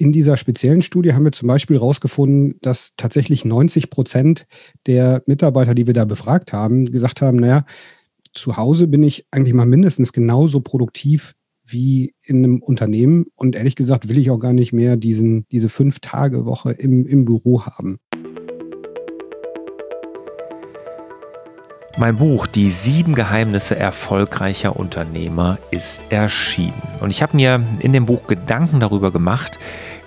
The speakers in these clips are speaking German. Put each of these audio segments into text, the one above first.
In dieser speziellen Studie haben wir zum Beispiel herausgefunden, dass tatsächlich 90 Prozent der Mitarbeiter, die wir da befragt haben, gesagt haben, naja, zu Hause bin ich eigentlich mal mindestens genauso produktiv wie in einem Unternehmen. Und ehrlich gesagt will ich auch gar nicht mehr diesen, diese Fünf-Tage-Woche im, im Büro haben. Mein Buch Die sieben Geheimnisse erfolgreicher Unternehmer ist erschienen. Und ich habe mir in dem Buch Gedanken darüber gemacht,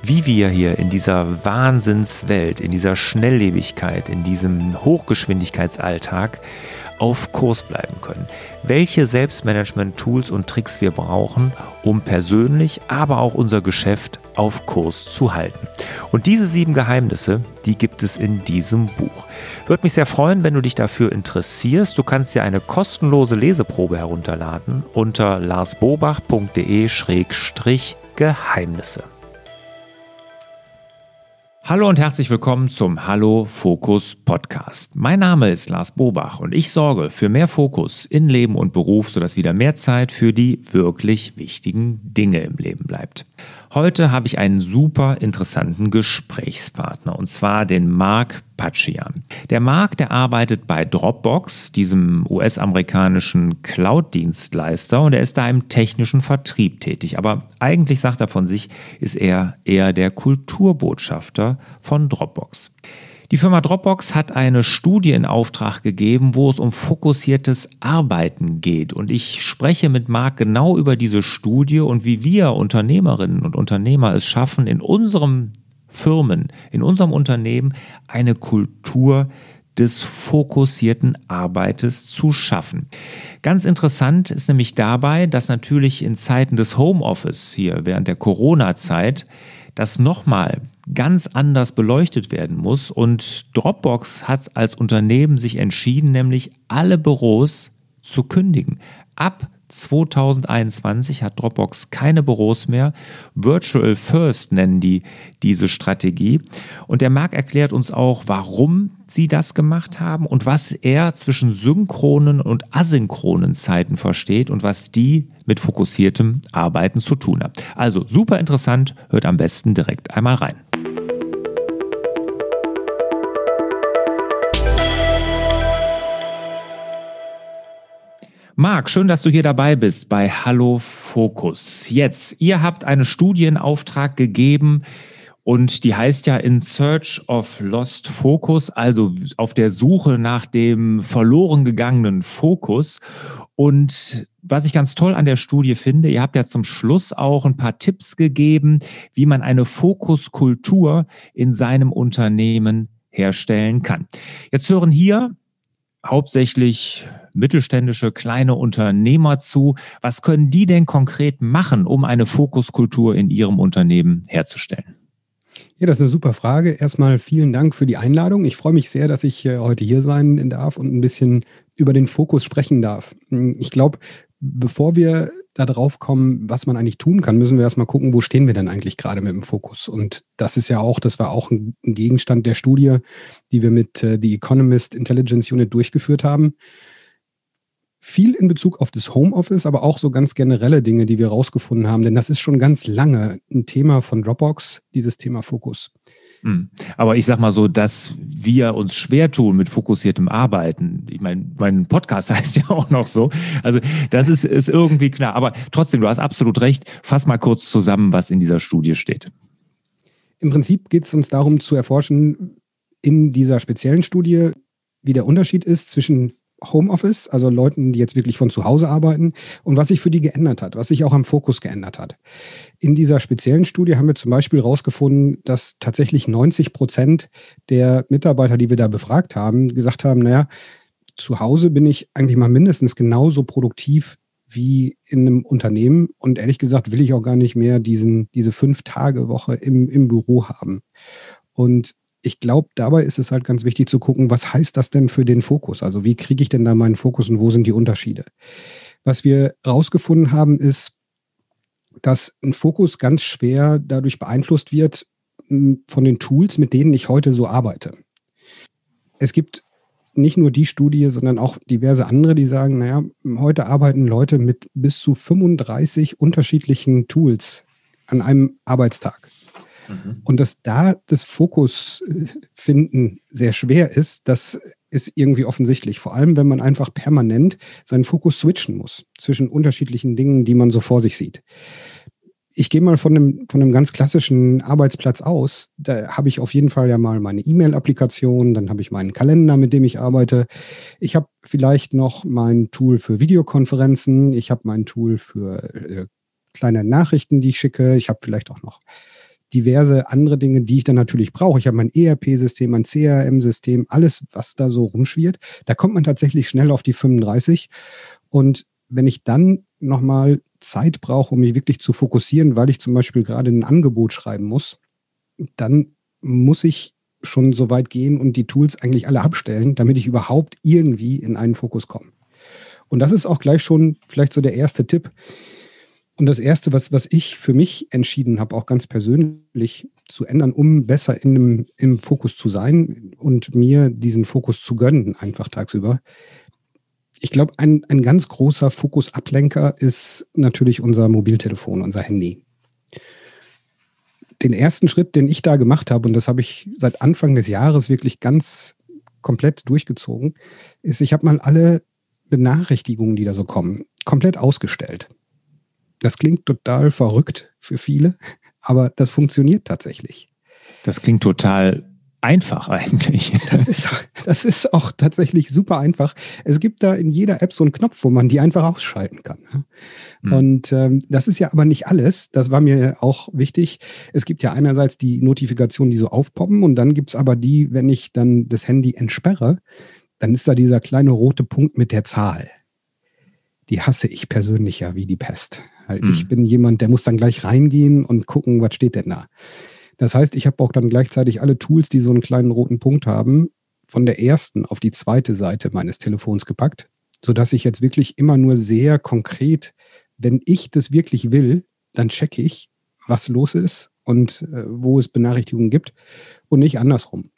wie wir hier in dieser Wahnsinnswelt, in dieser Schnelllebigkeit, in diesem Hochgeschwindigkeitsalltag auf Kurs bleiben können. Welche Selbstmanagement-Tools und Tricks wir brauchen, um persönlich, aber auch unser Geschäft auf Kurs zu halten. Und diese sieben Geheimnisse, die gibt es in diesem Buch. Würde mich sehr freuen, wenn du dich dafür interessierst. Du kannst dir eine kostenlose Leseprobe herunterladen unter larsbobach.de-geheimnisse. Hallo und herzlich willkommen zum Hallo Fokus Podcast. Mein Name ist Lars Bobach und ich sorge für mehr Fokus in Leben und Beruf, sodass wieder mehr Zeit für die wirklich wichtigen Dinge im Leben bleibt. Heute habe ich einen super interessanten Gesprächspartner und zwar den Mark Pacian. Der Mark, der arbeitet bei Dropbox, diesem US-amerikanischen Cloud-Dienstleister und er ist da im technischen Vertrieb tätig. Aber eigentlich sagt er von sich, ist er eher der Kulturbotschafter von Dropbox. Die Firma Dropbox hat eine Studie in Auftrag gegeben, wo es um fokussiertes Arbeiten geht. Und ich spreche mit Marc genau über diese Studie und wie wir Unternehmerinnen und Unternehmer es schaffen, in unserem Firmen, in unserem Unternehmen eine Kultur des fokussierten Arbeites zu schaffen. Ganz interessant ist nämlich dabei, dass natürlich in Zeiten des Homeoffice hier während der Corona-Zeit das nochmal ganz anders beleuchtet werden muss. Und Dropbox hat als Unternehmen sich entschieden, nämlich alle Büros zu kündigen. Ab 2021 hat Dropbox keine Büros mehr. Virtual First nennen die diese Strategie. Und der Marc erklärt uns auch, warum sie das gemacht haben und was er zwischen synchronen und asynchronen Zeiten versteht und was die mit fokussiertem Arbeiten zu tun hat. Also super interessant, hört am besten direkt einmal rein. Marc, schön, dass du hier dabei bist bei Hallo Fokus. Jetzt, ihr habt eine Studie in Auftrag gegeben und die heißt ja In Search of Lost Focus, also auf der Suche nach dem verloren gegangenen Fokus. Und was ich ganz toll an der Studie finde, ihr habt ja zum Schluss auch ein paar Tipps gegeben, wie man eine Fokuskultur in seinem Unternehmen herstellen kann. Jetzt hören hier hauptsächlich mittelständische kleine Unternehmer zu. Was können die denn konkret machen, um eine Fokuskultur in ihrem Unternehmen herzustellen? Ja, das ist eine super Frage. Erstmal vielen Dank für die Einladung. Ich freue mich sehr, dass ich äh, heute hier sein darf und ein bisschen über den Fokus sprechen darf. Ich glaube, bevor wir da drauf kommen, was man eigentlich tun kann, müssen wir erstmal gucken, wo stehen wir denn eigentlich gerade mit dem Fokus. Und das ist ja auch, das war auch ein Gegenstand der Studie, die wir mit äh, The Economist Intelligence Unit durchgeführt haben. Viel in Bezug auf das Homeoffice, aber auch so ganz generelle Dinge, die wir rausgefunden haben. Denn das ist schon ganz lange ein Thema von Dropbox, dieses Thema Fokus. Hm. Aber ich sag mal so, dass wir uns schwer tun mit fokussiertem Arbeiten. Ich meine, mein Podcast heißt ja auch noch so. Also das ist, ist irgendwie klar. Aber trotzdem, du hast absolut recht. Fass mal kurz zusammen, was in dieser Studie steht. Im Prinzip geht es uns darum zu erforschen, in dieser speziellen Studie, wie der Unterschied ist zwischen Homeoffice, also Leuten, die jetzt wirklich von zu Hause arbeiten und was sich für die geändert hat, was sich auch am Fokus geändert hat. In dieser speziellen Studie haben wir zum Beispiel herausgefunden, dass tatsächlich 90 Prozent der Mitarbeiter, die wir da befragt haben, gesagt haben, naja, zu Hause bin ich eigentlich mal mindestens genauso produktiv wie in einem Unternehmen. Und ehrlich gesagt will ich auch gar nicht mehr diesen, diese Fünf-Tage-Woche im, im Büro haben. Und ich glaube, dabei ist es halt ganz wichtig zu gucken, was heißt das denn für den Fokus? Also wie kriege ich denn da meinen Fokus und wo sind die Unterschiede? Was wir rausgefunden haben, ist, dass ein Fokus ganz schwer dadurch beeinflusst wird hm, von den Tools, mit denen ich heute so arbeite. Es gibt nicht nur die Studie, sondern auch diverse andere, die sagen, naja, heute arbeiten Leute mit bis zu 35 unterschiedlichen Tools an einem Arbeitstag. Mhm. Und dass da das Fokus äh, finden sehr schwer ist, das ist irgendwie offensichtlich. Vor allem, wenn man einfach permanent seinen Fokus switchen muss zwischen unterschiedlichen Dingen, die man so vor sich sieht. Ich gehe mal von einem, von einem ganz klassischen Arbeitsplatz aus. Da habe ich auf jeden Fall ja mal meine E-Mail-Applikation, dann habe ich meinen Kalender, mit dem ich arbeite. Ich habe vielleicht noch mein Tool für Videokonferenzen. Ich habe mein Tool für äh, kleine Nachrichten, die ich schicke. Ich habe vielleicht auch noch diverse andere Dinge, die ich dann natürlich brauche. Ich habe mein ERP-System, mein CRM-System, alles, was da so rumschwirrt. Da kommt man tatsächlich schnell auf die 35. Und wenn ich dann nochmal Zeit brauche, um mich wirklich zu fokussieren, weil ich zum Beispiel gerade ein Angebot schreiben muss, dann muss ich schon so weit gehen und die Tools eigentlich alle abstellen, damit ich überhaupt irgendwie in einen Fokus komme. Und das ist auch gleich schon vielleicht so der erste Tipp. Und das Erste, was, was ich für mich entschieden habe, auch ganz persönlich zu ändern, um besser in dem, im Fokus zu sein und mir diesen Fokus zu gönnen, einfach tagsüber. Ich glaube, ein, ein ganz großer Fokusablenker ist natürlich unser Mobiltelefon, unser Handy. Den ersten Schritt, den ich da gemacht habe, und das habe ich seit Anfang des Jahres wirklich ganz komplett durchgezogen, ist, ich habe mal alle Benachrichtigungen, die da so kommen, komplett ausgestellt. Das klingt total verrückt für viele, aber das funktioniert tatsächlich. Das klingt total einfach eigentlich. Das ist, das ist auch tatsächlich super einfach. Es gibt da in jeder App so einen Knopf, wo man die einfach ausschalten kann. Mhm. Und ähm, das ist ja aber nicht alles. Das war mir auch wichtig. Es gibt ja einerseits die Notifikationen, die so aufpoppen und dann gibt es aber die, wenn ich dann das Handy entsperre, dann ist da dieser kleine rote Punkt mit der Zahl. Die hasse ich persönlich ja wie die Pest. Weil mhm. ich bin jemand, der muss dann gleich reingehen und gucken, was steht denn da. Das heißt, ich habe auch dann gleichzeitig alle Tools, die so einen kleinen roten Punkt haben, von der ersten auf die zweite Seite meines Telefons gepackt, sodass ich jetzt wirklich immer nur sehr konkret, wenn ich das wirklich will, dann checke ich, was los ist und äh, wo es Benachrichtigungen gibt und nicht andersrum.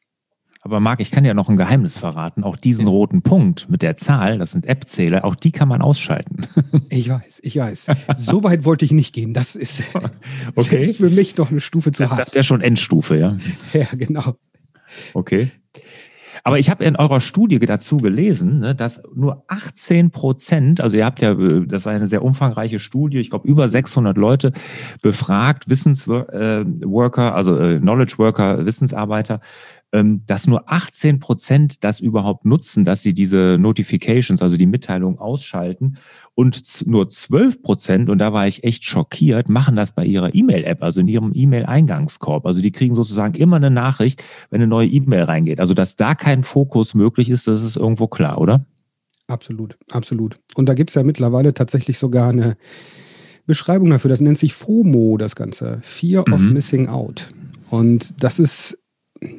Aber Marc, ich kann dir noch ein Geheimnis verraten. Auch diesen roten Punkt mit der Zahl, das sind App-Zähler, auch die kann man ausschalten. Ich weiß, ich weiß. So weit wollte ich nicht gehen. Das ist okay. für mich doch eine Stufe zu das, hart. Das wäre schon Endstufe, ja? Ja, genau. Okay. Aber ich habe in eurer Studie dazu gelesen, ne, dass nur 18 Prozent, also ihr habt ja, das war eine sehr umfangreiche Studie, ich glaube über 600 Leute befragt, Wissensworker, äh, also äh, Knowledge Worker, Wissensarbeiter, dass nur 18 Prozent das überhaupt nutzen, dass sie diese Notifications, also die Mitteilung ausschalten und nur 12 Prozent, und da war ich echt schockiert, machen das bei ihrer E-Mail-App, also in ihrem E-Mail-Eingangskorb. Also die kriegen sozusagen immer eine Nachricht, wenn eine neue E-Mail reingeht. Also dass da kein Fokus möglich ist, das ist irgendwo klar, oder? Absolut, absolut. Und da gibt es ja mittlerweile tatsächlich sogar eine Beschreibung dafür, das nennt sich FOMO, das Ganze. Fear of mhm. Missing Out. Und das ist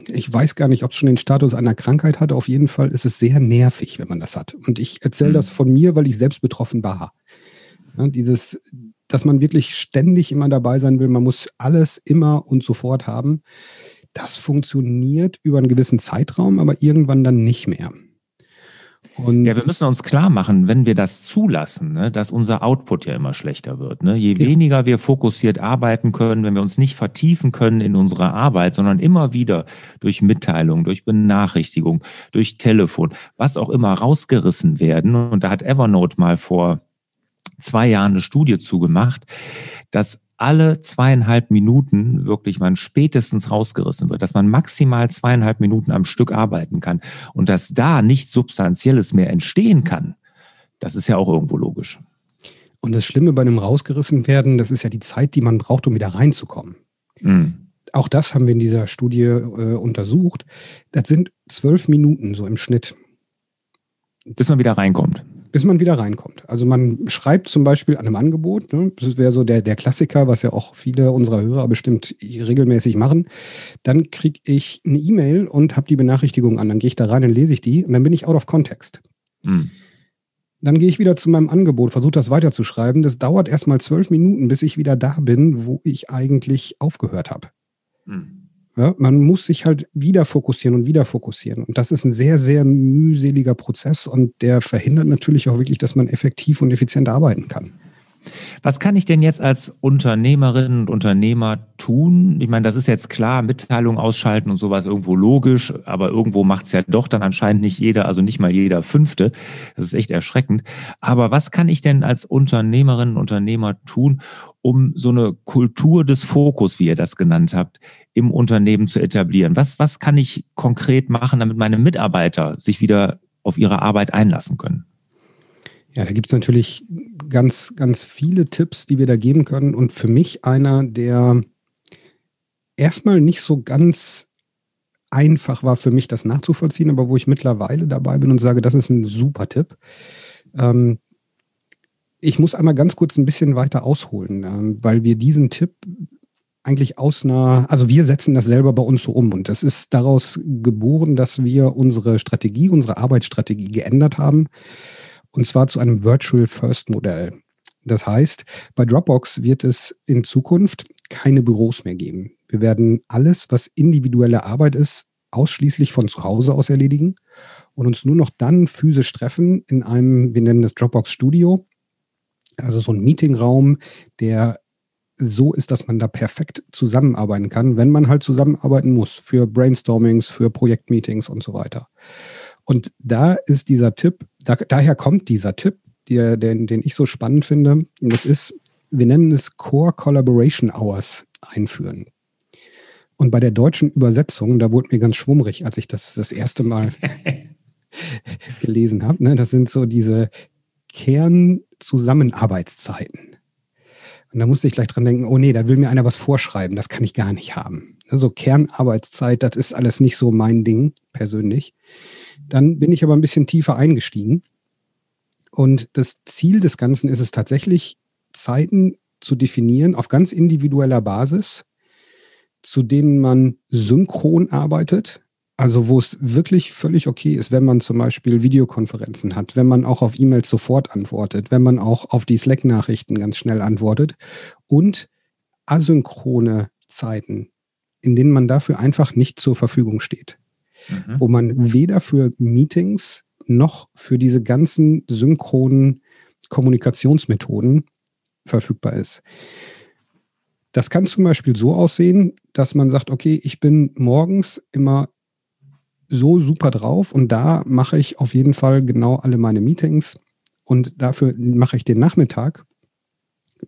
ich weiß gar nicht, ob es schon den Status einer Krankheit hat. Auf jeden Fall ist es sehr nervig, wenn man das hat. Und ich erzähle mhm. das von mir, weil ich selbst betroffen war. Ja, dieses, dass man wirklich ständig immer dabei sein will, man muss alles immer und sofort haben. Das funktioniert über einen gewissen Zeitraum, aber irgendwann dann nicht mehr. Und ja, wir müssen uns klar machen, wenn wir das zulassen, ne, dass unser Output ja immer schlechter wird. Ne? Je ja. weniger wir fokussiert arbeiten können, wenn wir uns nicht vertiefen können in unserer Arbeit, sondern immer wieder durch Mitteilung, durch Benachrichtigung, durch Telefon, was auch immer rausgerissen werden. Und da hat Evernote mal vor zwei Jahren eine Studie zugemacht, dass alle zweieinhalb Minuten wirklich man spätestens rausgerissen wird, dass man maximal zweieinhalb Minuten am Stück arbeiten kann und dass da nichts Substanzielles mehr entstehen kann, das ist ja auch irgendwo logisch. Und das Schlimme bei einem rausgerissen werden, das ist ja die Zeit, die man braucht, um wieder reinzukommen. Mhm. Auch das haben wir in dieser Studie äh, untersucht. Das sind zwölf Minuten so im Schnitt. Bis man wieder reinkommt bis man wieder reinkommt. Also man schreibt zum Beispiel an einem Angebot, ne? das wäre so der, der Klassiker, was ja auch viele unserer Hörer bestimmt regelmäßig machen. Dann kriege ich eine E-Mail und habe die Benachrichtigung an. Dann gehe ich da rein und lese ich die und dann bin ich out of context. Mhm. Dann gehe ich wieder zu meinem Angebot, versuche das weiterzuschreiben. Das dauert erstmal zwölf Minuten, bis ich wieder da bin, wo ich eigentlich aufgehört habe. Mhm. Ja, man muss sich halt wieder fokussieren und wieder fokussieren. Und das ist ein sehr, sehr mühseliger Prozess und der verhindert natürlich auch wirklich, dass man effektiv und effizient arbeiten kann. Was kann ich denn jetzt als Unternehmerin und Unternehmer tun? Ich meine, das ist jetzt klar, Mitteilungen ausschalten und sowas irgendwo logisch, aber irgendwo macht es ja doch dann anscheinend nicht jeder, also nicht mal jeder Fünfte. Das ist echt erschreckend. Aber was kann ich denn als Unternehmerin und Unternehmer tun, um so eine Kultur des Fokus, wie ihr das genannt habt, im Unternehmen zu etablieren? Was, was kann ich konkret machen, damit meine Mitarbeiter sich wieder auf ihre Arbeit einlassen können? Ja, da gibt es natürlich ganz, ganz viele Tipps, die wir da geben können. Und für mich einer, der erstmal nicht so ganz einfach war für mich, das nachzuvollziehen, aber wo ich mittlerweile dabei bin und sage, das ist ein super Tipp. Ähm, ich muss einmal ganz kurz ein bisschen weiter ausholen, ähm, weil wir diesen Tipp eigentlich aus einer, also wir setzen das selber bei uns so um und das ist daraus geboren, dass wir unsere Strategie, unsere Arbeitsstrategie geändert haben und zwar zu einem Virtual First Modell. Das heißt, bei Dropbox wird es in Zukunft keine Büros mehr geben. Wir werden alles, was individuelle Arbeit ist, ausschließlich von zu Hause aus erledigen und uns nur noch dann physisch treffen in einem, wir nennen das Dropbox Studio, also so ein Meetingraum, der so ist, dass man da perfekt zusammenarbeiten kann, wenn man halt zusammenarbeiten muss für Brainstormings, für Projektmeetings und so weiter. Und da ist dieser Tipp, da, daher kommt dieser Tipp, der, den, den ich so spannend finde. Und das ist, wir nennen es Core Collaboration Hours einführen. Und bei der deutschen Übersetzung, da wurde mir ganz schwummrig, als ich das das erste Mal gelesen habe. Ne? Das sind so diese Kernzusammenarbeitszeiten. Und da musste ich gleich dran denken, oh nee, da will mir einer was vorschreiben, das kann ich gar nicht haben. Also Kernarbeitszeit, das ist alles nicht so mein Ding persönlich. Dann bin ich aber ein bisschen tiefer eingestiegen. Und das Ziel des Ganzen ist es tatsächlich, Zeiten zu definieren auf ganz individueller Basis, zu denen man synchron arbeitet. Also wo es wirklich völlig okay ist, wenn man zum Beispiel Videokonferenzen hat, wenn man auch auf E-Mails sofort antwortet, wenn man auch auf die Slack-Nachrichten ganz schnell antwortet und asynchrone Zeiten, in denen man dafür einfach nicht zur Verfügung steht mhm. wo man weder für Meetings noch für diese ganzen synchronen Kommunikationsmethoden verfügbar ist. Das kann zum Beispiel so aussehen, dass man sagt, okay, ich bin morgens immer so super drauf und da mache ich auf jeden Fall genau alle meine Meetings und dafür mache ich den Nachmittag,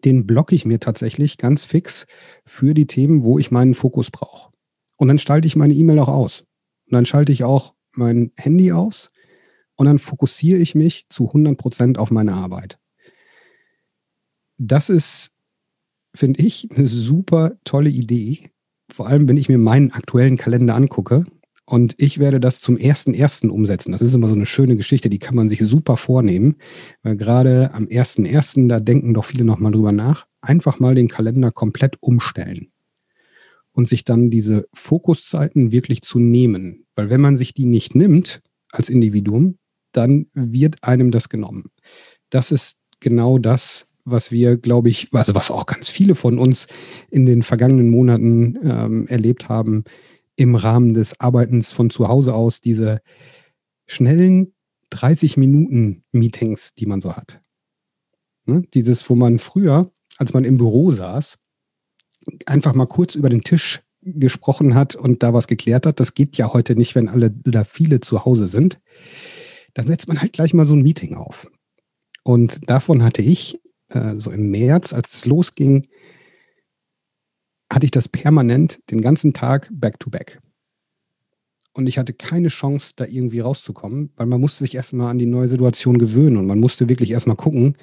den blocke ich mir tatsächlich ganz fix für die Themen, wo ich meinen Fokus brauche. Und dann schalte ich meine E-Mail auch aus. Und dann schalte ich auch mein Handy aus und dann fokussiere ich mich zu 100 Prozent auf meine Arbeit. Das ist, finde ich, eine super tolle Idee. Vor allem, wenn ich mir meinen aktuellen Kalender angucke. Und ich werde das zum ersten ersten umsetzen. Das ist immer so eine schöne Geschichte, die kann man sich super vornehmen. Weil gerade am ersten ersten, da denken doch viele nochmal drüber nach. Einfach mal den Kalender komplett umstellen und sich dann diese Fokuszeiten wirklich zu nehmen. Weil wenn man sich die nicht nimmt als Individuum, dann wird einem das genommen. Das ist genau das, was wir, glaube ich, also was auch ganz viele von uns in den vergangenen Monaten ähm, erlebt haben, im Rahmen des Arbeitens von zu Hause aus, diese schnellen 30 Minuten Meetings, die man so hat. Ne? Dieses, wo man früher, als man im Büro saß, einfach mal kurz über den Tisch gesprochen hat und da was geklärt hat. Das geht ja heute nicht, wenn alle oder viele zu Hause sind. Dann setzt man halt gleich mal so ein Meeting auf. Und davon hatte ich äh, so im März, als es losging, hatte ich das permanent den ganzen Tag back-to-back. -back. Und ich hatte keine Chance, da irgendwie rauszukommen, weil man musste sich erstmal an die neue Situation gewöhnen und man musste wirklich erstmal gucken,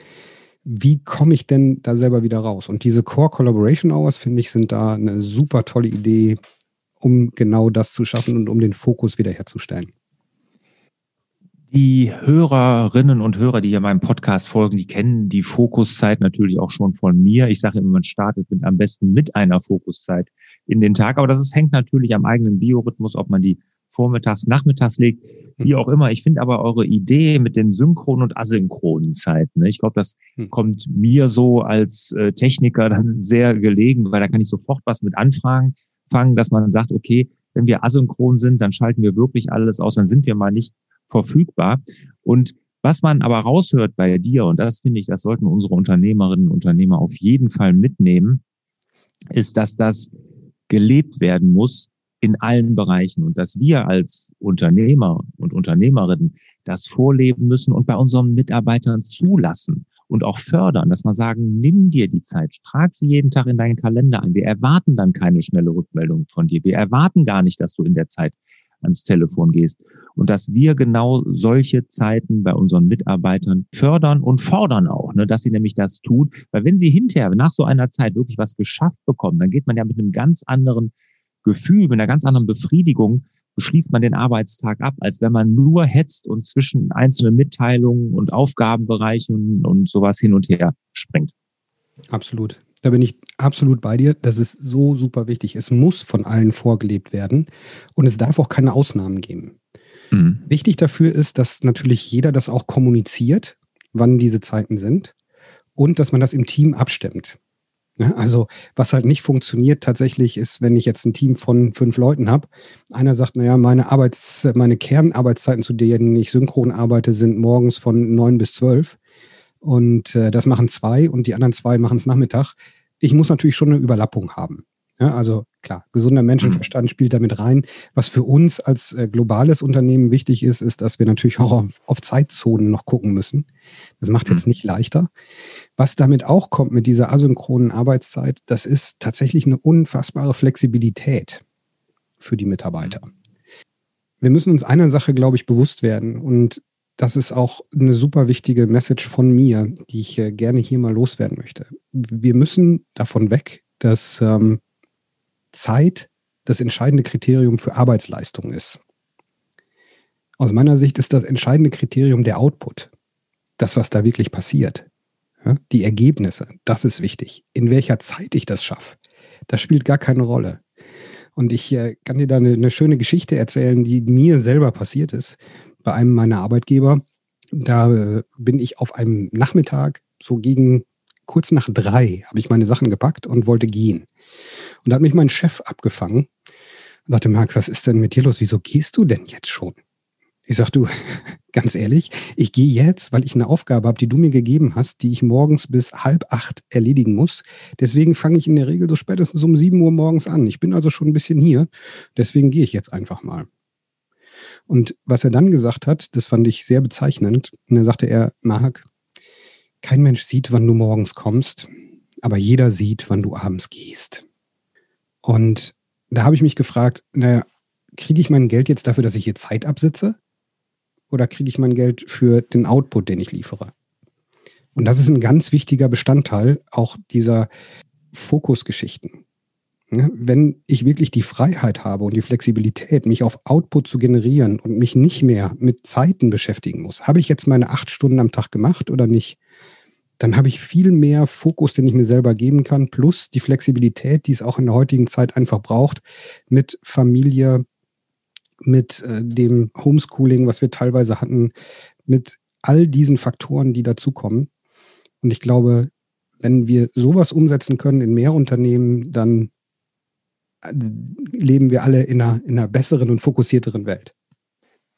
wie komme ich denn da selber wieder raus? Und diese Core Collaboration Hours, finde ich, sind da eine super tolle Idee, um genau das zu schaffen und um den Fokus wiederherzustellen. Die Hörerinnen und Hörer, die hier meinem Podcast folgen, die kennen die Fokuszeit natürlich auch schon von mir. Ich sage immer, man startet mit am besten mit einer Fokuszeit in den Tag. Aber das ist, hängt natürlich am eigenen Biorhythmus, ob man die vormittags, nachmittags legt, wie hm. auch immer. Ich finde aber eure Idee mit den synchronen und asynchronen Zeiten, ne? ich glaube, das hm. kommt mir so als äh, Techniker dann sehr gelegen, weil da kann ich sofort was mit anfragen, fangen, dass man sagt, okay, wenn wir asynchron sind, dann schalten wir wirklich alles aus, dann sind wir mal nicht verfügbar. Und Was man aber raushört bei dir, und das finde ich, das sollten unsere Unternehmerinnen und Unternehmer auf jeden Fall mitnehmen, ist, dass das gelebt werden muss in allen Bereichen und dass wir als Unternehmer und Unternehmerinnen das vorleben müssen und bei unseren Mitarbeitern zulassen und auch fördern, dass man sagen, nimm dir die Zeit, trag sie jeden Tag in deinen Kalender ein. Wir erwarten dann keine schnelle Rückmeldung von dir. Wir erwarten gar nicht, dass du in der Zeit ans Telefon gehst. Und dass wir genau solche Zeiten bei unseren Mitarbeitern fördern und fordern auch, ne, dass sie nämlich das tun. Weil wenn sie hinterher nach so einer Zeit wirklich was geschafft bekommen, dann geht man ja mit einem ganz anderen Gefühl, mit einer ganz anderen Befriedigung beschließt man den Arbeitstag ab, als wenn man nur hetzt und zwischen einzelnen Mitteilungen und Aufgabenbereichen und sowas hin und her springt. Absolut. Da bin ich absolut bei dir. Das ist so super wichtig. Es muss von allen vorgelebt werden und es darf auch keine Ausnahmen geben. Mhm. Wichtig dafür ist, dass natürlich jeder das auch kommuniziert, wann diese Zeiten sind und dass man das im Team abstimmt. Ne? Also was halt nicht funktioniert tatsächlich ist, wenn ich jetzt ein Team von fünf Leuten habe. Einer sagt, naja, meine Arbeits, meine Kernarbeitszeiten, zu denen ich synchron arbeite, sind morgens von neun bis zwölf. Und äh, das machen zwei und die anderen zwei machen es Nachmittag. Ich muss natürlich schon eine Überlappung haben. Ja, also klar, gesunder Menschenverstand mhm. spielt damit rein. Was für uns als äh, globales Unternehmen wichtig ist, ist, dass wir natürlich auch auf, auf Zeitzonen noch gucken müssen. Das macht jetzt mhm. nicht leichter. Was damit auch kommt mit dieser asynchronen Arbeitszeit, das ist tatsächlich eine unfassbare Flexibilität für die Mitarbeiter. Wir müssen uns einer Sache, glaube ich, bewusst werden. Und das ist auch eine super wichtige Message von mir, die ich äh, gerne hier mal loswerden möchte. Wir müssen davon weg, dass ähm, Zeit das entscheidende Kriterium für Arbeitsleistung ist. Aus meiner Sicht ist das entscheidende Kriterium der Output. Das, was da wirklich passiert. Ja, die Ergebnisse, das ist wichtig. In welcher Zeit ich das schaffe, das spielt gar keine Rolle. Und ich äh, kann dir da eine, eine, schöne Geschichte erzählen, die mir selber passiert ist. Bei einem meiner Arbeitgeber, da äh, bin ich auf einem Nachmittag, so gegen kurz nach drei, habe ich meine Sachen gepackt und wollte gehen. Und da hat mich mein Chef abgefangen und sagte, Marc, was ist denn mit dir los? Wieso gehst du denn jetzt schon? Ich sag du, ganz ehrlich, ich gehe jetzt, weil ich eine Aufgabe habe, die du mir gegeben hast, die ich morgens bis halb acht erledigen muss. Deswegen fange ich in der Regel so spätestens um sieben Uhr morgens an. Ich bin also schon ein bisschen hier. Deswegen gehe ich jetzt einfach mal. Und was er dann gesagt hat, das fand ich sehr bezeichnend. Und dann sagte er, Marc, kein Mensch sieht, wann du morgens kommst, aber jeder sieht, wann du abends gehst. Und da habe ich mich gefragt, naja, kriege ich mein Geld jetzt dafür, dass ich hier Zeit absitze? Oder kriege ich mein Geld für den Output, den ich liefere? Und das ist ein ganz wichtiger Bestandteil auch dieser Fokusgeschichten. Wenn ich wirklich die Freiheit habe und die Flexibilität, mich auf Output zu generieren und mich nicht mehr mit Zeiten beschäftigen muss, habe ich jetzt meine acht Stunden am Tag gemacht oder nicht? dann habe ich viel mehr Fokus, den ich mir selber geben kann, plus die Flexibilität, die es auch in der heutigen Zeit einfach braucht, mit Familie, mit äh, dem Homeschooling, was wir teilweise hatten, mit all diesen Faktoren, die dazukommen. Und ich glaube, wenn wir sowas umsetzen können in mehr Unternehmen, dann leben wir alle in einer, in einer besseren und fokussierteren Welt.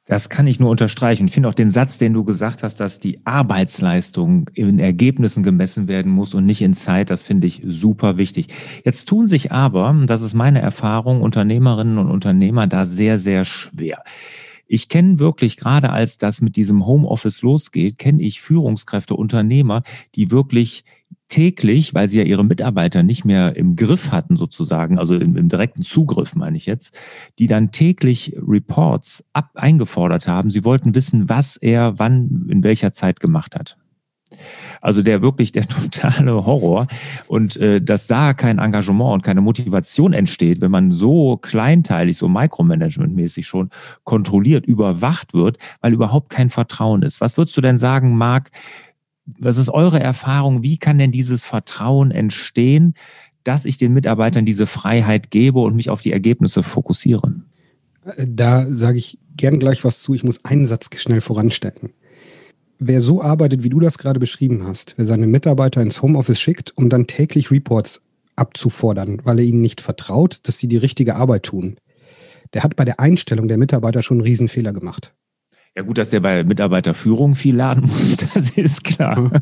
Das kann ich nur unterstreichen. Ich finde auch den Satz, den du gesagt hast, dass die Arbeitsleistung in Ergebnissen gemessen werden muss und nicht in Zeit, das finde ich super wichtig. Jetzt tun sich aber, das ist meine Erfahrung, Unternehmerinnen und Unternehmer da sehr, sehr schwer. Ich kenne wirklich, gerade als das mit diesem Homeoffice losgeht, kenne ich Führungskräfte, Unternehmer, die wirklich täglich, weil sie ja ihre Mitarbeiter nicht mehr im Griff hatten sozusagen, also im, im direkten Zugriff meine ich jetzt, die dann täglich Reports ab eingefordert haben. Sie wollten wissen, was er wann in welcher Zeit gemacht hat. Also der wirklich der totale Horror und äh, dass da kein Engagement und keine Motivation entsteht, wenn man so kleinteilig, so Micromanagement-mäßig schon kontrolliert, überwacht wird, weil überhaupt kein Vertrauen ist. Was würdest du denn sagen, Marc? Was ist eure Erfahrung? Wie kann denn dieses Vertrauen entstehen, dass ich den Mitarbeitern diese Freiheit gebe und mich auf die Ergebnisse fokussiere? Da sage ich gern gleich was zu. Ich muss einen Satz schnell voranstellen. Wer so arbeitet, wie du das gerade beschrieben hast, wer seine Mitarbeiter ins Homeoffice schickt, um dann täglich Reports abzufordern, weil er ihnen nicht vertraut, dass sie die richtige Arbeit tun, der hat bei der Einstellung der Mitarbeiter schon einen Riesenfehler gemacht. Ja gut, dass er bei Mitarbeiterführung viel laden muss, das ist klar.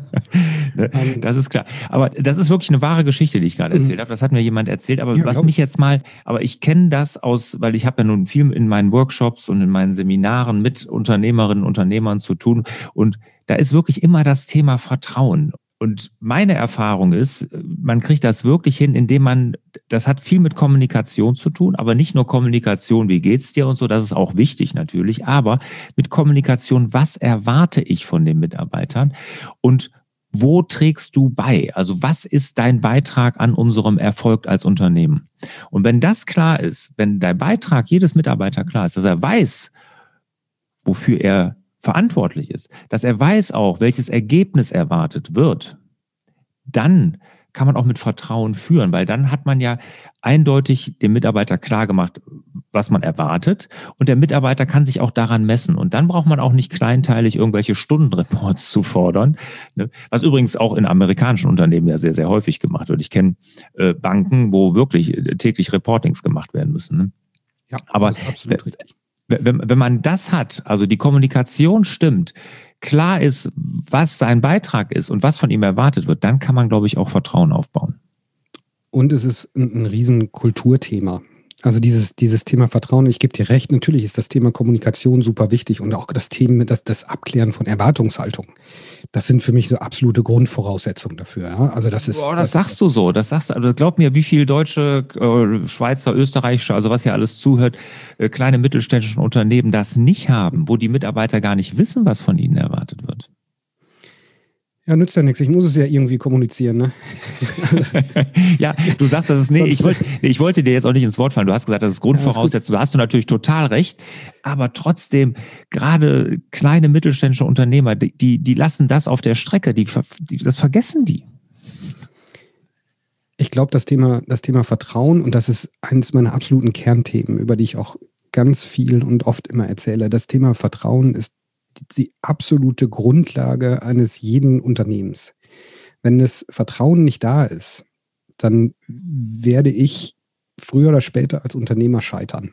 Ne, ähm. das ist klar. Aber das ist wirklich eine wahre Geschichte, die ich gerade mhm. erzählt habe. Das hat mir jemand erzählt. Aber ja, was mich jetzt mal, aber ich kenne das aus, weil ich habe ja nun viel in meinen Workshops und in meinen Seminaren mit Unternehmerinnen und Unternehmern zu tun. Und da ist wirklich immer das Thema Vertrauen. Und meine Erfahrung ist, man kriegt das wirklich hin, indem man, das hat viel mit Kommunikation zu tun, aber nicht nur Kommunikation, wie geht's dir und so, das ist auch wichtig natürlich, aber mit Kommunikation, was erwarte ich von den Mitarbeitern und wo trägst du bei? Also was ist dein Beitrag an unserem Erfolg als Unternehmen? Und wenn das klar ist, wenn dein Beitrag jedes Mitarbeiter klar ist, dass er weiß, wofür er verantwortlich ist, dass er weiß auch, welches Ergebnis erwartet wird, dann kann man auch mit Vertrauen führen, weil dann hat man ja eindeutig dem Mitarbeiter klar gemacht, was man erwartet und der Mitarbeiter kann sich auch daran messen und dann braucht man auch nicht kleinteilig irgendwelche Stundenreports zu fordern, ne? was übrigens auch in amerikanischen Unternehmen ja sehr, sehr häufig gemacht wird. Ich kenne äh, Banken, wo wirklich äh, täglich Reportings gemacht werden müssen. Ne? Ja, aber das ist absolut richtig wenn, wenn man das hat, also die Kommunikation stimmt, klar ist, was sein Beitrag ist und was von ihm erwartet wird, dann kann man, glaube ich, auch Vertrauen aufbauen. Und es ist ein, ein riesen Kulturthema. Also dieses, dieses Thema Vertrauen, ich gebe dir recht, natürlich ist das Thema Kommunikation super wichtig und auch das Thema, das, das Abklären von Erwartungshaltung. Das sind für mich so absolute Grundvoraussetzungen dafür. Ja? Also das ist. Boah, das, das sagst du so. Das sagst also glaub mir, wie viel deutsche, äh, Schweizer, österreichische, also was hier alles zuhört, äh, kleine mittelständische Unternehmen das nicht haben, wo die Mitarbeiter gar nicht wissen, was von ihnen erwartet wird. Ja, nützt ja nichts. Ich muss es ja irgendwie kommunizieren. Ne? ja, du sagst, das ist nee, ich wollte, ich wollte dir jetzt auch nicht ins Wort fallen. Du hast gesagt, das ist Grundvoraussetzung. Ja, da hast du natürlich total recht. Aber trotzdem, gerade kleine mittelständische Unternehmer, die, die lassen das auf der Strecke. Die, die das vergessen die. Ich glaube, das Thema, das Thema Vertrauen, und das ist eines meiner absoluten Kernthemen, über die ich auch ganz viel und oft immer erzähle. Das Thema Vertrauen ist die absolute Grundlage eines jeden Unternehmens. Wenn das Vertrauen nicht da ist, dann werde ich früher oder später als Unternehmer scheitern.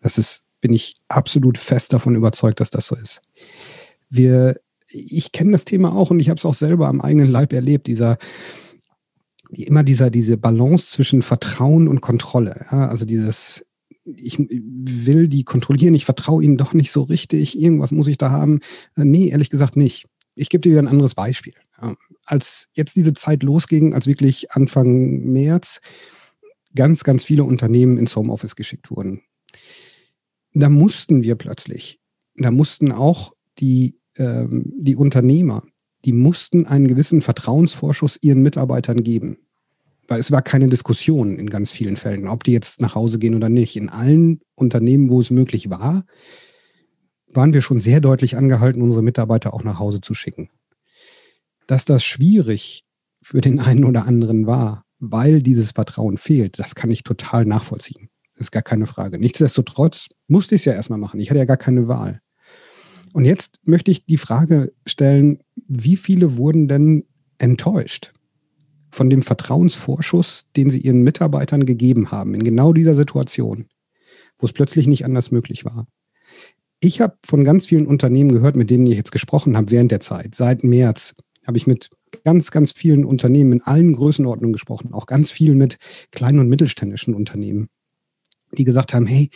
Das ist, bin ich absolut fest davon überzeugt, dass das so ist. Wir, ich kenne das Thema auch und ich habe es auch selber am eigenen Leib erlebt, dieser, immer dieser, diese Balance zwischen Vertrauen und Kontrolle. Ja, also dieses, ich will die kontrollieren, ich vertraue ihnen doch nicht so richtig, irgendwas muss ich da haben. Äh, nee, ehrlich gesagt nicht. Ich gebe dir wieder ein anderes Beispiel. Als jetzt diese Zeit losging, als wirklich Anfang März ganz, ganz viele Unternehmen ins Homeoffice geschickt wurden, da mussten wir plötzlich, da mussten auch die, ähm, die Unternehmer, die mussten einen gewissen Vertrauensvorschuss ihren Mitarbeitern geben weil es war keine Diskussion in ganz vielen Fällen, ob die jetzt nach Hause gehen oder nicht. In allen Unternehmen, wo es möglich war, waren wir schon sehr deutlich angehalten, unsere Mitarbeiter auch nach Hause zu schicken. Dass das schwierig für den einen oder anderen war, weil dieses Vertrauen fehlt, das kann ich total nachvollziehen. Das ist gar keine Frage. Nichtsdestotrotz musste ich es ja erstmal machen. Ich hatte ja gar keine Wahl. Und jetzt möchte ich die Frage stellen, wie viele wurden denn enttäuscht? Von dem Vertrauensvorschuss, den sie ihren Mitarbeitern gegeben haben, in genau dieser Situation, wo es plötzlich nicht anders möglich war. Ich habe von ganz vielen Unternehmen gehört, mit denen ich jetzt gesprochen habe während der Zeit. Seit März habe ich mit ganz, ganz vielen Unternehmen in allen Größenordnungen gesprochen, auch ganz viel mit kleinen und mittelständischen Unternehmen, die gesagt haben, hey,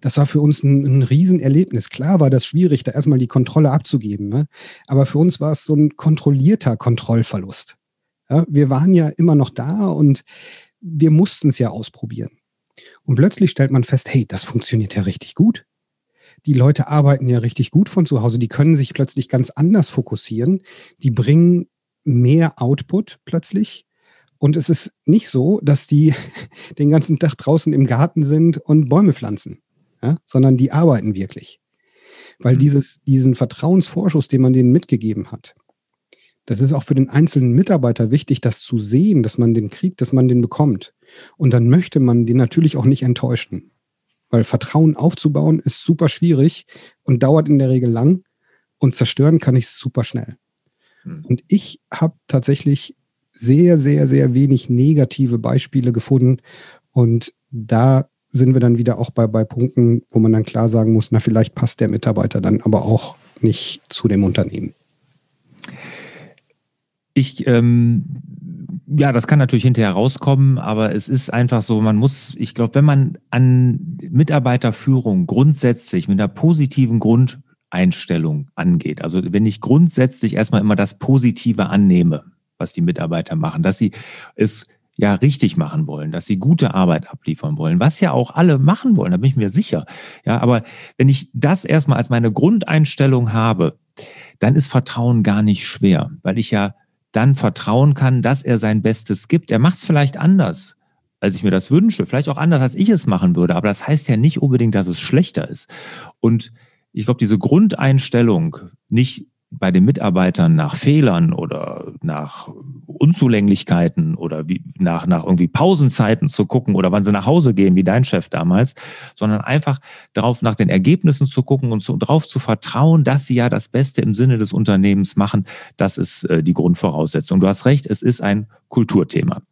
das war für uns ein, ein Riesenerlebnis. Klar war das schwierig, da erstmal die Kontrolle abzugeben. Ne? Aber für uns war es so ein kontrollierter Kontrollverlust. Ja, wir waren ja immer noch da und wir mussten es ja ausprobieren. Und plötzlich stellt man fest, hey, das funktioniert ja richtig gut. Die Leute arbeiten ja richtig gut von zu Hause. Die können sich plötzlich ganz anders fokussieren. Die bringen mehr Output plötzlich. Und es ist nicht so, dass die den ganzen Tag draußen im Garten sind und Bäume pflanzen, ja, sondern die arbeiten wirklich. Weil mhm. dieses, diesen Vertrauensvorschuss, den man denen mitgegeben hat, das ist auch für den einzelnen Mitarbeiter wichtig, das zu sehen, dass man den kriegt, dass man den bekommt. Und dann möchte man den natürlich auch nicht enttäuschen. Weil Vertrauen aufzubauen ist super schwierig und dauert in der Regel lang und zerstören kann ich super schnell. Hm. Und ich habe tatsächlich sehr, sehr, sehr wenig negative Beispiele gefunden. Und da sind wir dann wieder auch bei, bei Punkten, wo man dann klar sagen muss, na, vielleicht passt der Mitarbeiter dann aber auch nicht zu dem Unternehmen. Ich, ähm, ja, das kann natürlich hinterher rauskommen, aber es ist einfach so, man muss, ich glaube, wenn man an Mitarbeiterführung grundsätzlich mit einer positiven Grundeinstellung angeht, also wenn ich grundsätzlich erstmal immer das Positive annehme, was die Mitarbeiter machen, dass sie es ja richtig machen wollen, dass sie gute Arbeit abliefern wollen, was ja auch alle machen wollen, da bin ich mir sicher. Ja, aber wenn ich das erstmal als meine Grundeinstellung habe, dann ist Vertrauen gar nicht schwer, weil ich ja dann vertrauen kann, dass er sein Bestes gibt. Er macht es vielleicht anders, als ich mir das wünsche, vielleicht auch anders, als ich es machen würde, aber das heißt ja nicht unbedingt, dass es schlechter ist. Und ich glaube, diese Grundeinstellung, nicht bei den Mitarbeitern nach Fehlern oder nach Unzulänglichkeiten oder wie, nach, nach irgendwie Pausenzeiten zu gucken oder wann sie nach Hause gehen, wie dein Chef damals, sondern einfach darauf nach den Ergebnissen zu gucken und darauf zu vertrauen, dass sie ja das Beste im Sinne des Unternehmens machen. Das ist äh, die Grundvoraussetzung. Du hast recht, es ist ein Kulturthema.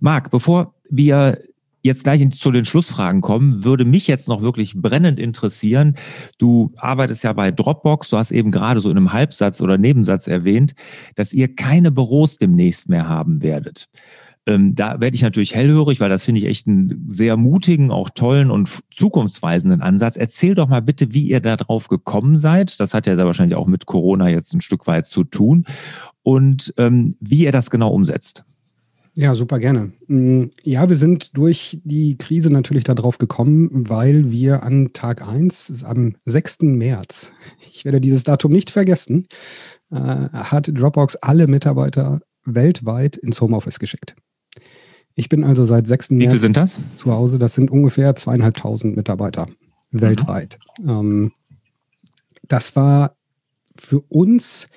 Marc, bevor wir jetzt gleich zu den Schlussfragen kommen, würde mich jetzt noch wirklich brennend interessieren. Du arbeitest ja bei Dropbox, du hast eben gerade so in einem Halbsatz oder Nebensatz erwähnt, dass ihr keine Büros demnächst mehr haben werdet. Ähm, da werde ich natürlich hellhörig, weil das finde ich echt einen sehr mutigen, auch tollen und zukunftsweisenden Ansatz. Erzähl doch mal bitte, wie ihr da drauf gekommen seid. Das hat ja sehr wahrscheinlich auch mit Corona jetzt ein Stück weit zu tun. Und ähm, wie ihr das genau umsetzt. Ja, super gerne. Mm, ja, wir sind durch die Krise natürlich darauf gekommen, weil wir an Tag 1, am 6. März, ich werde dieses Datum nicht vergessen, äh, hat Dropbox alle Mitarbeiter weltweit ins Homeoffice geschickt. Ich bin also seit 6. März Wie viel sind das? zu Hause. Das sind ungefähr zweieinhalbtausend Mitarbeiter mhm. weltweit. Ähm, das war für uns,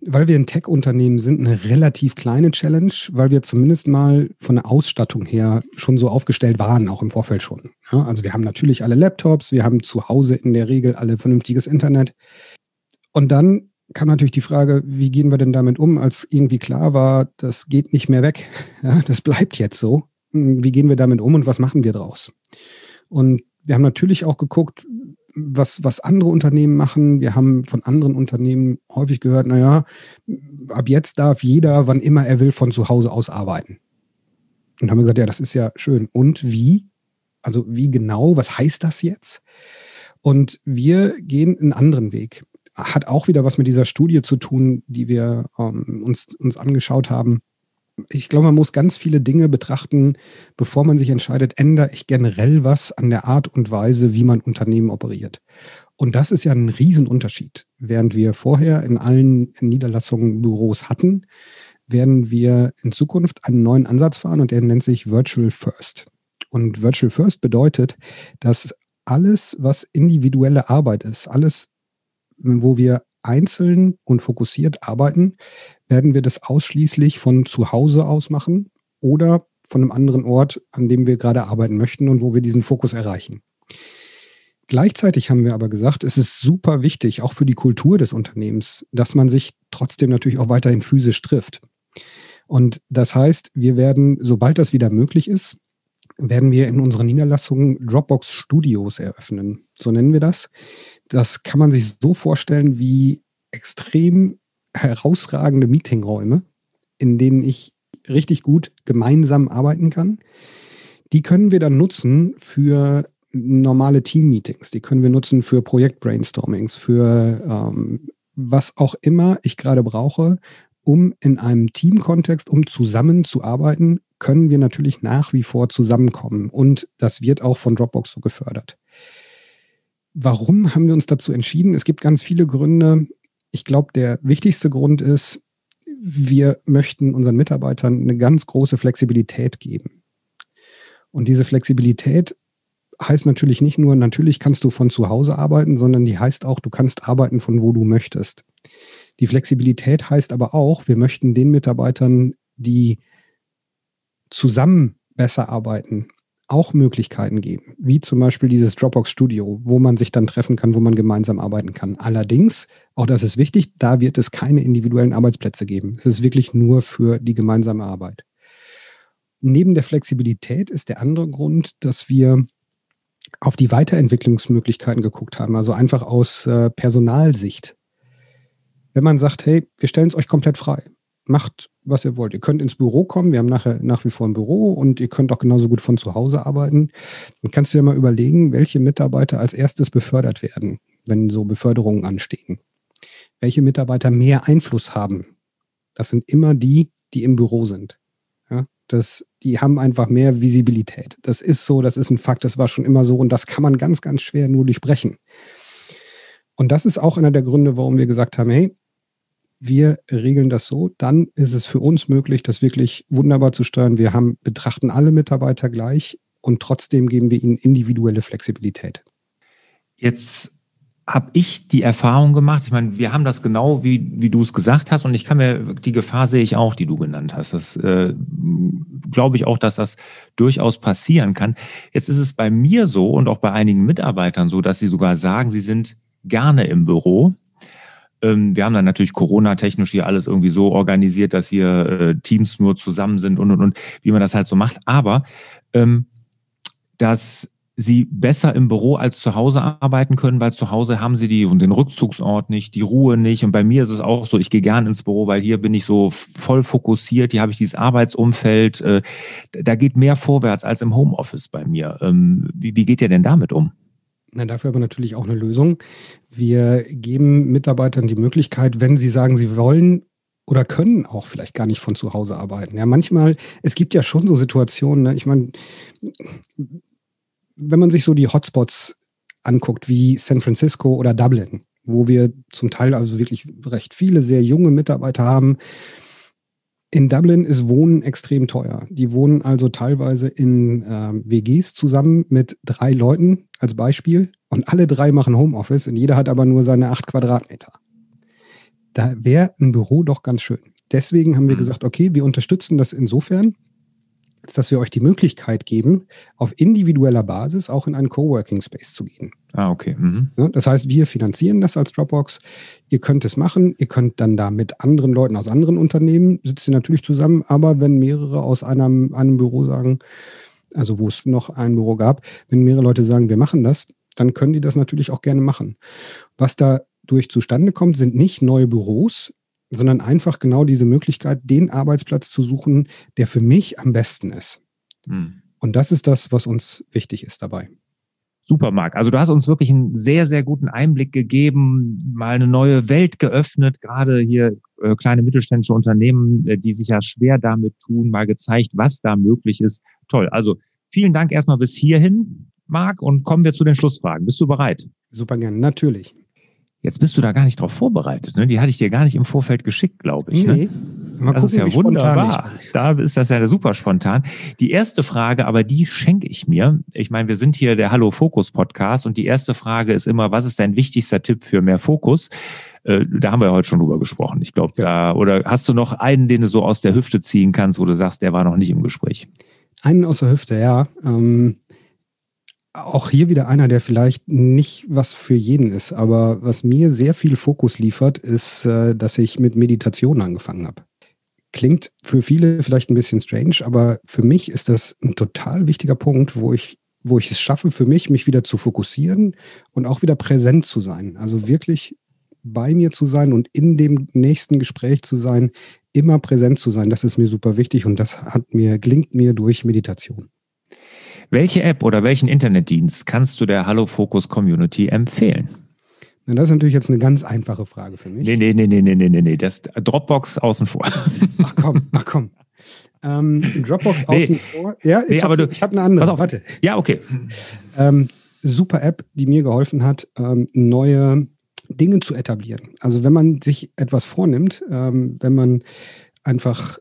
weil wir ein Tech-Unternehmen sind, eine relativ kleine Challenge, weil wir zumindest mal von der Ausstattung her schon so aufgestellt waren, auch im Vorfeld schon. Ja, also wir haben natürlich alle Laptops, wir haben zu Hause in der Regel alle vernünftiges Internet. Und dann kam natürlich die Frage, wie gehen wir denn damit um, als irgendwie klar war, das geht nicht mehr weg. Ja, das bleibt jetzt so. Wie gehen wir damit um und was machen wir draus? Und wir haben natürlich auch geguckt, was, was andere Unternehmen machen. Wir haben von anderen Unternehmen häufig gehört, naja, ab jetzt darf jeder, wann immer er will, von zu Hause aus arbeiten. Und haben gesagt, ja, das ist ja schön. Und wie? Also wie genau? Was heißt das jetzt? Und wir gehen einen anderen Weg. Hat auch wieder was mit dieser Studie zu tun, die wir ähm, uns, uns angeschaut haben ich glaube, man muss ganz viele Dinge betrachten, bevor man sich entscheidet, ändere ich generell was an der Art und Weise, wie man Unternehmen operiert. Und das ist ja ein Riesenunterschied. Während wir vorher in allen Niederlassungen Büros hatten, werden wir in Zukunft einen neuen Ansatz fahren und der nennt sich Virtual First. Und Virtual First bedeutet, dass alles, was individuelle Arbeit ist, alles, wo wir einzeln und fokussiert arbeiten, werden wir das ausschließlich von zu Hause aus machen oder von einem anderen Ort, an dem wir gerade arbeiten möchten und wo wir diesen Fokus erreichen. Gleichzeitig haben wir aber gesagt, es ist super wichtig, auch für die Kultur des Unternehmens, dass man sich trotzdem natürlich auch weiterhin physisch trifft. Und das heißt, wir werden, sobald das wieder möglich ist, werden wir in unseren Niederlassungen Dropbox Studios eröffnen. So nennen wir das. Das kann man sich so vorstellen wie extrem herausragende Meetingräume, in denen ich richtig gut gemeinsam arbeiten kann. Die können wir dann nutzen für normale Team-Meetings. Die können wir nutzen für Projekt-Brainstormings, für ähm, was auch immer ich gerade brauche, um in einem Team-Kontext, um zusammenzuarbeiten, können wir natürlich nach wie vor zusammenkommen. Und das wird auch von Dropbox so gefördert. Warum haben wir uns dazu entschieden? Es gibt ganz viele Gründe. Ich glaube, der wichtigste Grund ist, wir möchten unseren Mitarbeitern eine ganz große Flexibilität geben. Und diese Flexibilität heißt natürlich nicht nur, natürlich kannst du von zu Hause arbeiten, sondern die heißt auch, du kannst arbeiten von wo du möchtest. Die Flexibilität heißt aber auch, wir möchten den Mitarbeitern, die zusammen besser arbeiten, auch Möglichkeiten geben, wie zum Beispiel dieses Dropbox Studio, wo man sich dann treffen kann, wo man gemeinsam arbeiten kann. Allerdings, auch das ist wichtig, da wird es keine individuellen Arbeitsplätze geben. Es ist wirklich nur für die gemeinsame Arbeit. Neben der Flexibilität ist der andere Grund, dass wir auf die Weiterentwicklungsmöglichkeiten geguckt haben, also einfach aus äh, Personalsicht. Wenn man sagt, hey, wir stellen es euch komplett frei, macht, was ihr wollt. Ihr könnt ins Büro kommen, wir haben nachher nach wie vor ein Büro und ihr könnt auch genauso gut von zu Hause arbeiten. Dann kannst du dir mal überlegen, welche Mitarbeiter als erstes befördert werden, wenn so Beförderungen anstehen. Welche Mitarbeiter mehr Einfluss haben. Das sind immer die, die im Büro sind. Ja, das, die haben einfach mehr Visibilität. Das ist so, das ist ein Fakt, das war schon immer so und das kann man ganz, ganz schwer nur durchbrechen. Und das ist auch einer der Gründe, warum wir gesagt haben, hey, wir regeln das so, dann ist es für uns möglich, das wirklich wunderbar zu steuern. Wir haben, betrachten alle Mitarbeiter gleich und trotzdem geben wir ihnen individuelle Flexibilität. Jetzt habe ich die Erfahrung gemacht, ich meine, wir haben das genau, wie, wie du es gesagt hast, und ich kann mir, die Gefahr sehe ich auch, die du genannt hast. Das äh, glaube ich auch, dass das durchaus passieren kann. Jetzt ist es bei mir so und auch bei einigen Mitarbeitern so, dass sie sogar sagen, sie sind gerne im Büro. Ähm, wir haben dann natürlich Corona-technisch hier alles irgendwie so organisiert, dass hier äh, Teams nur zusammen sind und, und, und, wie man das halt so macht. Aber ähm, dass sie besser im Büro als zu Hause arbeiten können, weil zu Hause haben sie die und den Rückzugsort nicht, die Ruhe nicht. Und bei mir ist es auch so, ich gehe gern ins Büro, weil hier bin ich so voll fokussiert, hier habe ich dieses Arbeitsumfeld. Äh, da geht mehr vorwärts als im Homeoffice bei mir. Ähm, wie, wie geht ihr denn damit um? Na, dafür aber natürlich auch eine Lösung. Wir geben Mitarbeitern die Möglichkeit, wenn sie sagen, sie wollen oder können auch vielleicht gar nicht von zu Hause arbeiten. Ja, manchmal, es gibt ja schon so Situationen, ne? ich meine, wenn man sich so die Hotspots anguckt, wie San Francisco oder Dublin, wo wir zum Teil also wirklich recht viele sehr junge Mitarbeiter haben, in Dublin ist Wohnen extrem teuer. Die wohnen also teilweise in äh, WGs zusammen mit drei Leuten als Beispiel und alle drei machen Homeoffice und jeder hat aber nur seine acht Quadratmeter. Da wäre ein Büro doch ganz schön. Deswegen haben wir mhm. gesagt, okay, wir unterstützen das insofern, dass wir euch die Möglichkeit geben, auf individueller Basis auch in einen Coworking Space zu gehen. Ah, okay. Mhm. Das heißt, wir finanzieren das als Dropbox. Ihr könnt es machen. Ihr könnt dann da mit anderen Leuten aus anderen Unternehmen, sitzt ihr natürlich zusammen, aber wenn mehrere aus einem, einem Büro sagen, also wo es noch ein Büro gab, wenn mehrere Leute sagen, wir machen das, dann können die das natürlich auch gerne machen. Was dadurch zustande kommt, sind nicht neue Büros, sondern einfach genau diese Möglichkeit, den Arbeitsplatz zu suchen, der für mich am besten ist. Mhm. Und das ist das, was uns wichtig ist dabei. Super, Marc. Also du hast uns wirklich einen sehr, sehr guten Einblick gegeben, mal eine neue Welt geöffnet, gerade hier äh, kleine mittelständische Unternehmen, äh, die sich ja schwer damit tun, mal gezeigt, was da möglich ist. Toll. Also vielen Dank erstmal bis hierhin, Marc, und kommen wir zu den Schlussfragen. Bist du bereit? Super gerne, natürlich. Jetzt bist du da gar nicht drauf vorbereitet. Ne? Die hatte ich dir gar nicht im Vorfeld geschickt, glaube ich. Ne? Nee. Mal das gucken, ist ja wunderbar. Da ist das ja super spontan. Die erste Frage, aber die schenke ich mir. Ich meine, wir sind hier der Hallo Fokus Podcast und die erste Frage ist immer, was ist dein wichtigster Tipp für mehr Fokus? Äh, da haben wir ja heute schon drüber gesprochen. Ich glaube, da, oder hast du noch einen, den du so aus der Hüfte ziehen kannst, wo du sagst, der war noch nicht im Gespräch? Einen aus der Hüfte, ja. Ähm, auch hier wieder einer, der vielleicht nicht was für jeden ist, aber was mir sehr viel Fokus liefert, ist, äh, dass ich mit Meditation angefangen habe. Klingt für viele vielleicht ein bisschen strange, aber für mich ist das ein total wichtiger Punkt, wo ich, wo ich es schaffe, für mich, mich wieder zu fokussieren und auch wieder präsent zu sein. Also wirklich bei mir zu sein und in dem nächsten Gespräch zu sein, immer präsent zu sein. Das ist mir super wichtig und das hat mir, gelingt mir durch Meditation. Welche App oder welchen Internetdienst kannst du der Hallo Focus Community empfehlen? Na, das ist natürlich jetzt eine ganz einfache Frage für mich. Nee, nee, nee, nee, nee, nee, nee, das Dropbox außen vor. Ach komm, ach komm. Ähm, Dropbox außen nee. vor. Ja, nee, aber du, ich habe eine andere. Pass auf. Warte. Ja, okay. Ähm, super App, die mir geholfen hat, ähm, neue Dinge zu etablieren. Also wenn man sich etwas vornimmt, ähm, wenn man einfach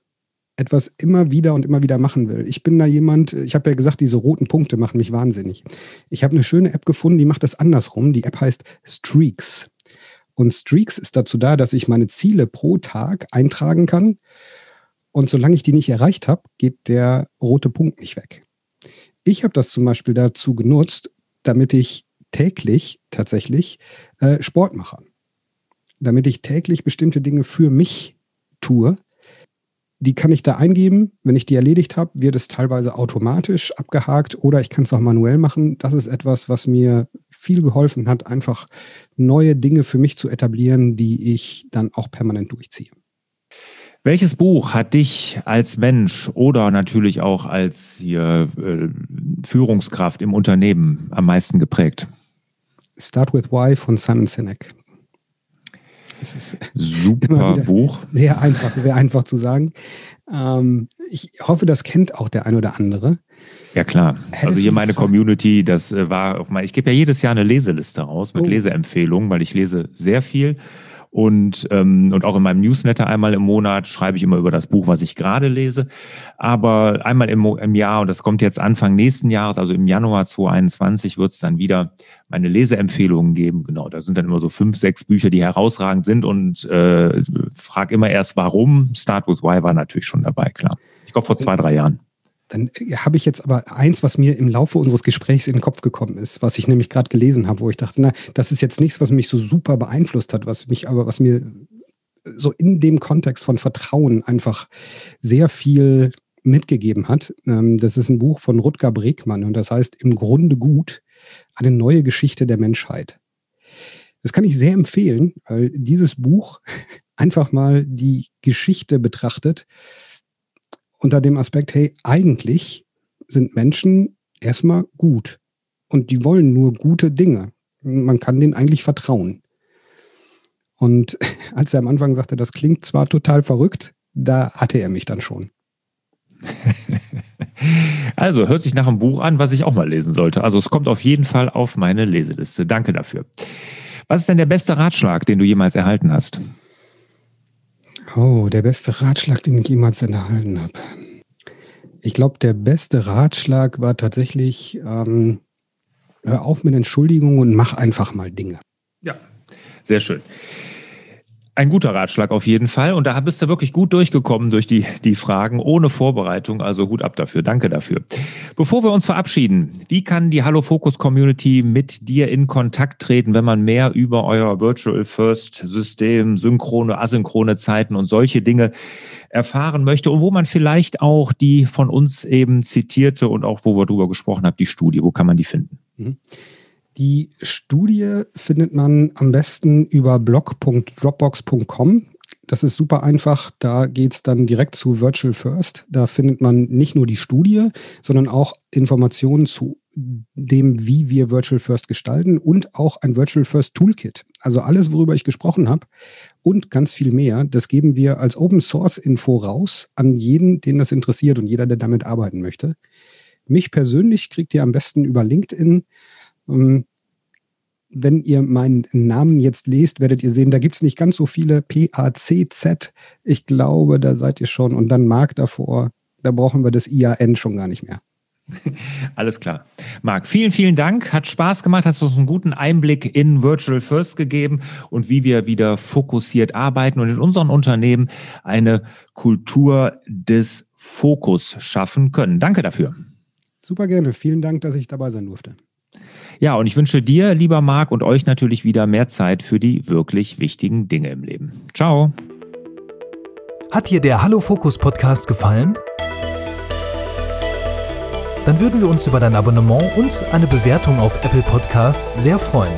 etwas immer wieder und immer wieder machen will. Ich bin da jemand, ich habe ja gesagt, diese roten Punkte machen mich wahnsinnig. Ich habe eine schöne App gefunden, die macht das andersrum. Die App heißt Streaks. Und Streaks ist dazu da, dass ich meine Ziele pro Tag eintragen kann. Und solange ich die nicht erreicht habe, geht der rote Punkt nicht weg. Ich habe das zum Beispiel dazu genutzt, damit ich täglich tatsächlich äh, Sport mache. Damit ich täglich bestimmte Dinge für mich tue, die kann ich da eingeben. Wenn ich die erledigt habe, wird es teilweise automatisch abgehakt oder ich kann es auch manuell machen. Das ist etwas, was mir viel geholfen hat, einfach neue Dinge für mich zu etablieren, die ich dann auch permanent durchziehe. Welches Buch hat dich als Mensch oder natürlich auch als hier, äh, Führungskraft im Unternehmen am meisten geprägt? Start with Why von Simon Sinek. Super Buch. Sehr einfach, sehr einfach zu sagen. Ähm, ich hoffe, das kennt auch der ein oder andere. Ja klar. Hättest also hier meine Community, das äh, war auf mein, ich gebe ja jedes Jahr eine Leseliste raus mit oh. Leseempfehlungen, weil ich lese sehr viel. Und, ähm, und auch in meinem Newsletter einmal im Monat schreibe ich immer über das Buch, was ich gerade lese. Aber einmal im, im Jahr, und das kommt jetzt Anfang nächsten Jahres, also im Januar 2021, wird es dann wieder meine Leseempfehlungen geben. Genau, da sind dann immer so fünf, sechs Bücher, die herausragend sind und äh, frag immer erst, warum. Start with Why war natürlich schon dabei, klar. Ich glaube vor zwei, drei Jahren. Dann habe ich jetzt aber eins, was mir im Laufe unseres Gesprächs in den Kopf gekommen ist, was ich nämlich gerade gelesen habe, wo ich dachte, na, das ist jetzt nichts, was mich so super beeinflusst hat, was mich aber, was mir so in dem Kontext von Vertrauen einfach sehr viel mitgegeben hat. Ähm, das ist ein Buch von Rutger Bregmann und das heißt im Grunde gut eine neue Geschichte der Menschheit. Das kann ich sehr empfehlen, weil dieses Buch einfach mal die Geschichte betrachtet unter dem Aspekt, hey, eigentlich sind Menschen erstmal gut und die wollen nur gute Dinge. Man kann denen eigentlich vertrauen. Und als er am Anfang sagte, das klingt zwar total verrückt, da hatte er mich dann schon. Also hört sich nach einem Buch an, was ich auch mal lesen sollte. Also es kommt auf jeden Fall auf meine Leseliste. Danke dafür. Was ist denn der beste Ratschlag, den du jemals erhalten hast? Oh, der beste Ratschlag, den ich jemals erhalten habe. Ich glaube, der beste Ratschlag war tatsächlich, ähm, hör auf mit Entschuldigungen und mach einfach mal Dinge. Ja, sehr schön. Ein guter Ratschlag auf jeden Fall. Und da bist du wirklich gut durchgekommen durch die, die Fragen ohne Vorbereitung. Also Hut ab dafür. Danke dafür. Bevor wir uns verabschieden, wie kann die Hallo Focus Community mit dir in Kontakt treten, wenn man mehr über euer Virtual First System, synchrone, asynchrone Zeiten und solche Dinge erfahren möchte und wo man vielleicht auch die von uns eben zitierte und auch wo wir darüber gesprochen haben, die Studie, wo kann man die finden? Mhm. Die Studie findet man am besten über blog.dropbox.com. Das ist super einfach. Da geht es dann direkt zu Virtual First. Da findet man nicht nur die Studie, sondern auch Informationen zu dem, wie wir Virtual First gestalten und auch ein Virtual First Toolkit. Also alles, worüber ich gesprochen habe und ganz viel mehr, das geben wir als Open Source Info raus an jeden, den das interessiert und jeder, der damit arbeiten möchte. Mich persönlich kriegt ihr am besten über LinkedIn. Wenn ihr meinen Namen jetzt lest, werdet ihr sehen, da gibt es nicht ganz so viele P-A-C-Z. Ich glaube, da seid ihr schon. Und dann Mark davor. Da brauchen wir das IAN schon gar nicht mehr. Alles klar. Marc, vielen, vielen Dank. Hat Spaß gemacht. Hast uns einen guten Einblick in Virtual First gegeben und wie wir wieder fokussiert arbeiten und in unseren Unternehmen eine Kultur des Fokus schaffen können. Danke dafür. Super gerne. Vielen Dank, dass ich dabei sein durfte. Ja, und ich wünsche dir, lieber Marc, und euch natürlich wieder mehr Zeit für die wirklich wichtigen Dinge im Leben. Ciao. Hat dir der Hallo Fokus Podcast gefallen? Dann würden wir uns über dein Abonnement und eine Bewertung auf Apple Podcasts sehr freuen.